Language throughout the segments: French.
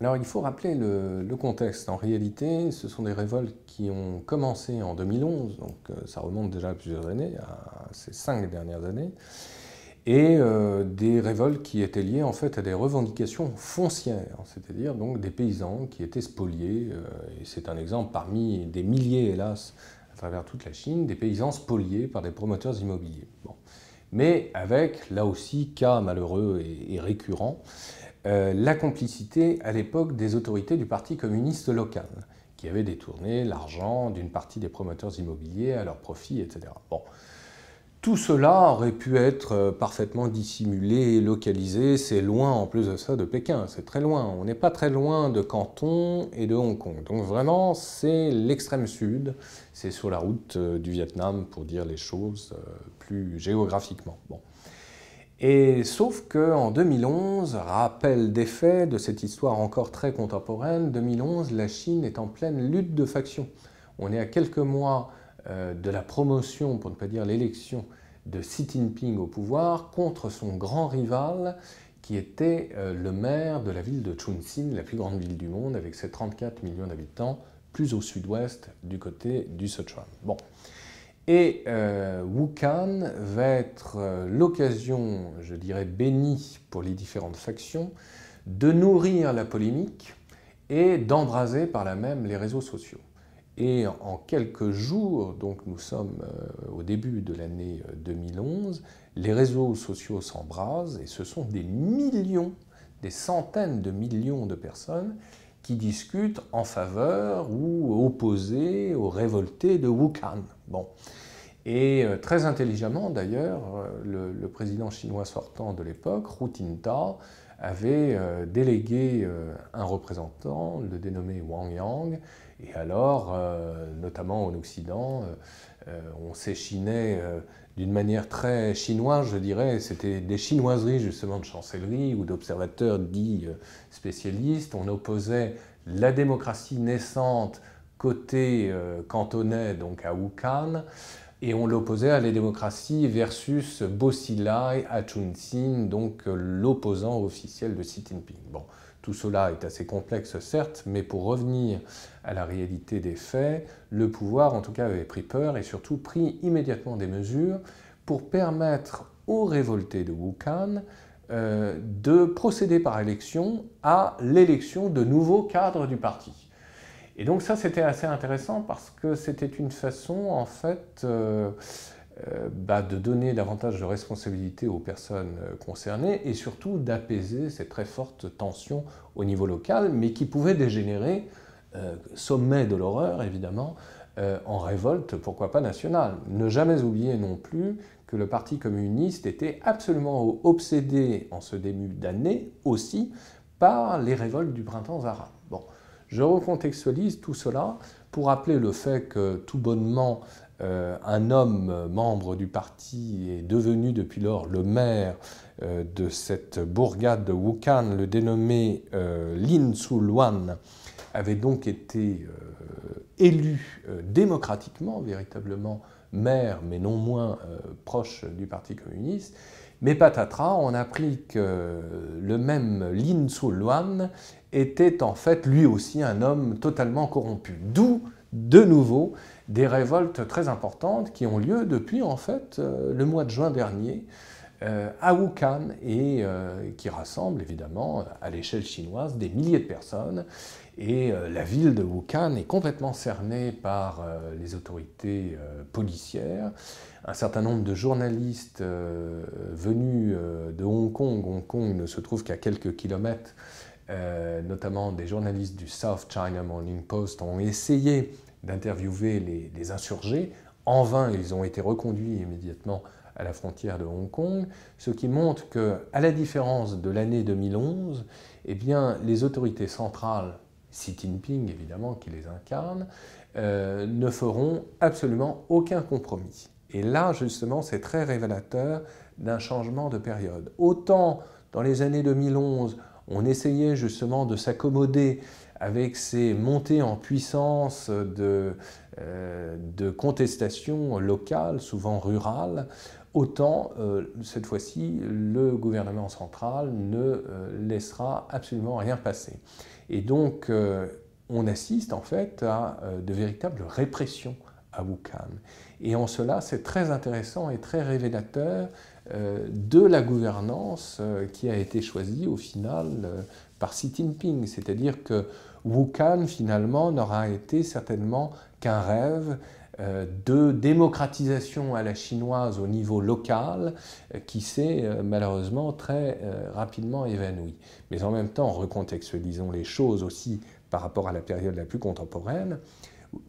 Alors il faut rappeler le, contexte. En réalité, ce sont des révoltes qui ont commencé en 2011, donc euh, ça remonte déjà à plusieurs années, à ces cinq dernières années, et euh, des révoltes qui étaient liées en fait à des revendications foncières, c'est-à-dire donc des paysans qui étaient spoliés, euh, et c'est un exemple parmi des milliers hélas à travers toute la Chine, des paysans spoliés par des promoteurs immobiliers. Mais avec là aussi cas malheureux et, récurrents, euh, la complicité à l'époque des autorités du Parti communiste local, qui avaient détourné l'argent d'une partie des promoteurs immobiliers à leur profit, etc. Bon. Tout cela aurait pu être euh, parfaitement dissimulé localisé. C'est loin en plus de ça de Pékin, c'est très loin. On n'est pas très loin de Canton et de Hong Kong. Donc vraiment, c'est l'extrême sud. C'est sur la route euh, du Vietnam pour dire les choses plus géographiquement. Bon. Et sauf qu'en 2011, rappel des faits de cette histoire encore très contemporaine, 2011, la Chine est en pleine lutte de factions. On est à quelques mois euh, de la promotion, pour ne pas dire l'élection, de Xi Jinping au pouvoir contre son grand rival qui était euh, le maire de la ville de Chunxin, la plus grande ville du monde, avec ses 34 millions d'habitants, plus au sud-ouest du côté du Sichuan. Et euh, Wuhan va être l'occasion, je dirais, bénie pour les différentes factions, de nourrir la polémique et d'embraser par là même les réseaux sociaux. Et en quelques jours, donc nous sommes euh, au début de l'année 2011, euh, les réseaux sociaux s'embrasent et ce sont des millions, des centaines de millions de personnes qui discutent en faveur ou opposés aux révoltés de Wuhan. Bon. Et euh, très intelligemment d'ailleurs, le, président chinois sortant de l'époque, Hu Jintao, avait délégué un représentant, le dénommé Wang Yang, et alors, euh, notamment en Occident, euh, euh, on s'échinait d'une manière très chinoise, je dirais. C'était des chinoiseries justement de chancellerie ou d'observateurs dits spécialistes. On opposait la démocratie naissante côté cantonais, donc à Wuhan, et on l'opposait à la démocratie versus Bosilai à Chunxin, donc l'opposant officiel de Xi Jinping. Tout cela est assez complexe, certes, mais pour revenir à la réalité des faits, le pouvoir, en tout cas, avait pris peur et surtout pris immédiatement des mesures pour permettre aux révoltés de Wuhan euh, de procéder par élection à l'élection de nouveaux cadres du parti. Et donc ça, c'était assez intéressant parce que c'était une façon, en fait, euh, bah, de donner davantage de responsabilité aux personnes euh, concernées et surtout d'apaiser cette très forte tension au niveau local, mais qui pouvait dégénérer, euh, sommet de l'horreur évidemment, en révolte, pourquoi pas nationale. Ne jamais oublier non plus que le Parti communiste était absolument obsédé en ce début d'année aussi par les révoltes du printemps arabe. Bon, je recontextualise tout cela pour rappeler le fait que tout bonnement euh, un homme membre du parti est devenu depuis lors le maire euh, de cette bourgade de Wuhan, le dénommé euh, Lin Luan, avait donc été élu démocratiquement, véritablement maire, mais non moins proche du Parti communiste. Mais patatras, on a appris que le même Lin Luan était en fait lui aussi un homme totalement corrompu. D'où, de nouveau, des révoltes très importantes qui ont lieu depuis en fait euh, le mois de juin dernier euh, à Wuhan et euh, qui rassemblent évidemment à l'échelle chinoise des milliers de personnes. Et la ville de Wuhan est complètement cernée par les autorités policières. Un certain nombre de journalistes venus de Hong Kong, Hong Kong ne se trouve qu'à quelques kilomètres, notamment des journalistes du South China Morning Post, ont essayé d'interviewer les, insurgés. En vain, ils ont été reconduits immédiatement à la frontière de Hong Kong, ce qui montre que, à la différence de l'année 2011, eh bien, les autorités centrales, Xi Jinping évidemment qui les incarne, euh, ne feront absolument aucun compromis. Et là, justement, c'est très révélateur d'un changement de période. Autant dans les années 2011, on essayait justement de s'accommoder avec ces montées en puissance de, euh, contestations locales, souvent rurales, autant cette fois-ci le gouvernement central ne laissera absolument rien passer. Et donc on assiste en fait à de véritables répressions à Wuhan. Et en cela, c'est très intéressant et très révélateur euh, de la gouvernance euh, qui a été choisie au final euh, par Xi Jinping. C'est-à-dire que Wuhan, finalement, n'aura été certainement qu'un rêve de démocratisation à la chinoise au niveau local qui s'est malheureusement très rapidement évanoui. Mais en même temps, recontextualisons les choses aussi par rapport à la période la plus contemporaine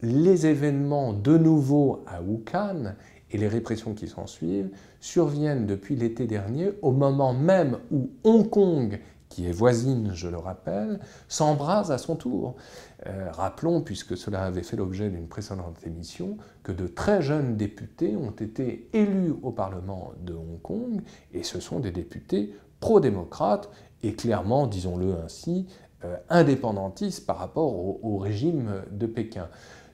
les événements de nouveau à Wuhan et les répressions qui s'en suivent surviennent depuis l'été dernier au moment même où Hong Kong, qui est voisine, je le rappelle, s'embrase à son tour. Euh, rappelons, puisque cela avait fait l'objet d'une précédente émission, que de très jeunes députés ont été élus au Parlement de Hong Kong, et ce sont des députés pro-démocrates et clairement, disons-le ainsi, euh, indépendantistes par rapport au régime de Pékin.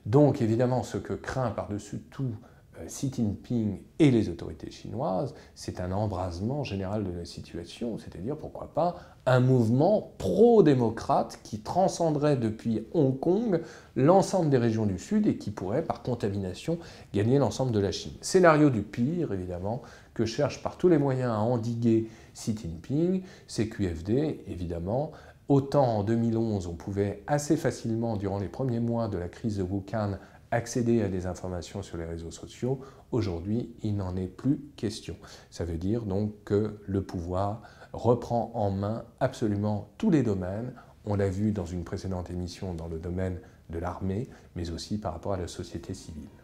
Donc évidemment, ce que craint par-dessus tout euh, Xi Jinping et les autorités chinoises, c'est un embrasement général de la situation, c'est-à-dire pourquoi pas un mouvement pro-démocrate qui transcenderait depuis Hong Kong l'ensemble des régions du Sud et qui pourrait par contamination gagner l'ensemble de la Chine. Scénario du pire, évidemment, que cherche par tous les moyens à endiguer Xi Jinping, c'est QFD, évidemment, Autant en 2011, on pouvait assez facilement, durant les premiers mois de la crise de Wuhan, accéder à des informations sur les réseaux sociaux. Aujourd'hui, il n'en est plus question. Ça veut dire donc que le pouvoir reprend en main absolument tous les domaines. On l'a vu dans une précédente émission dans le domaine de l'armée, mais aussi par rapport à la société civile.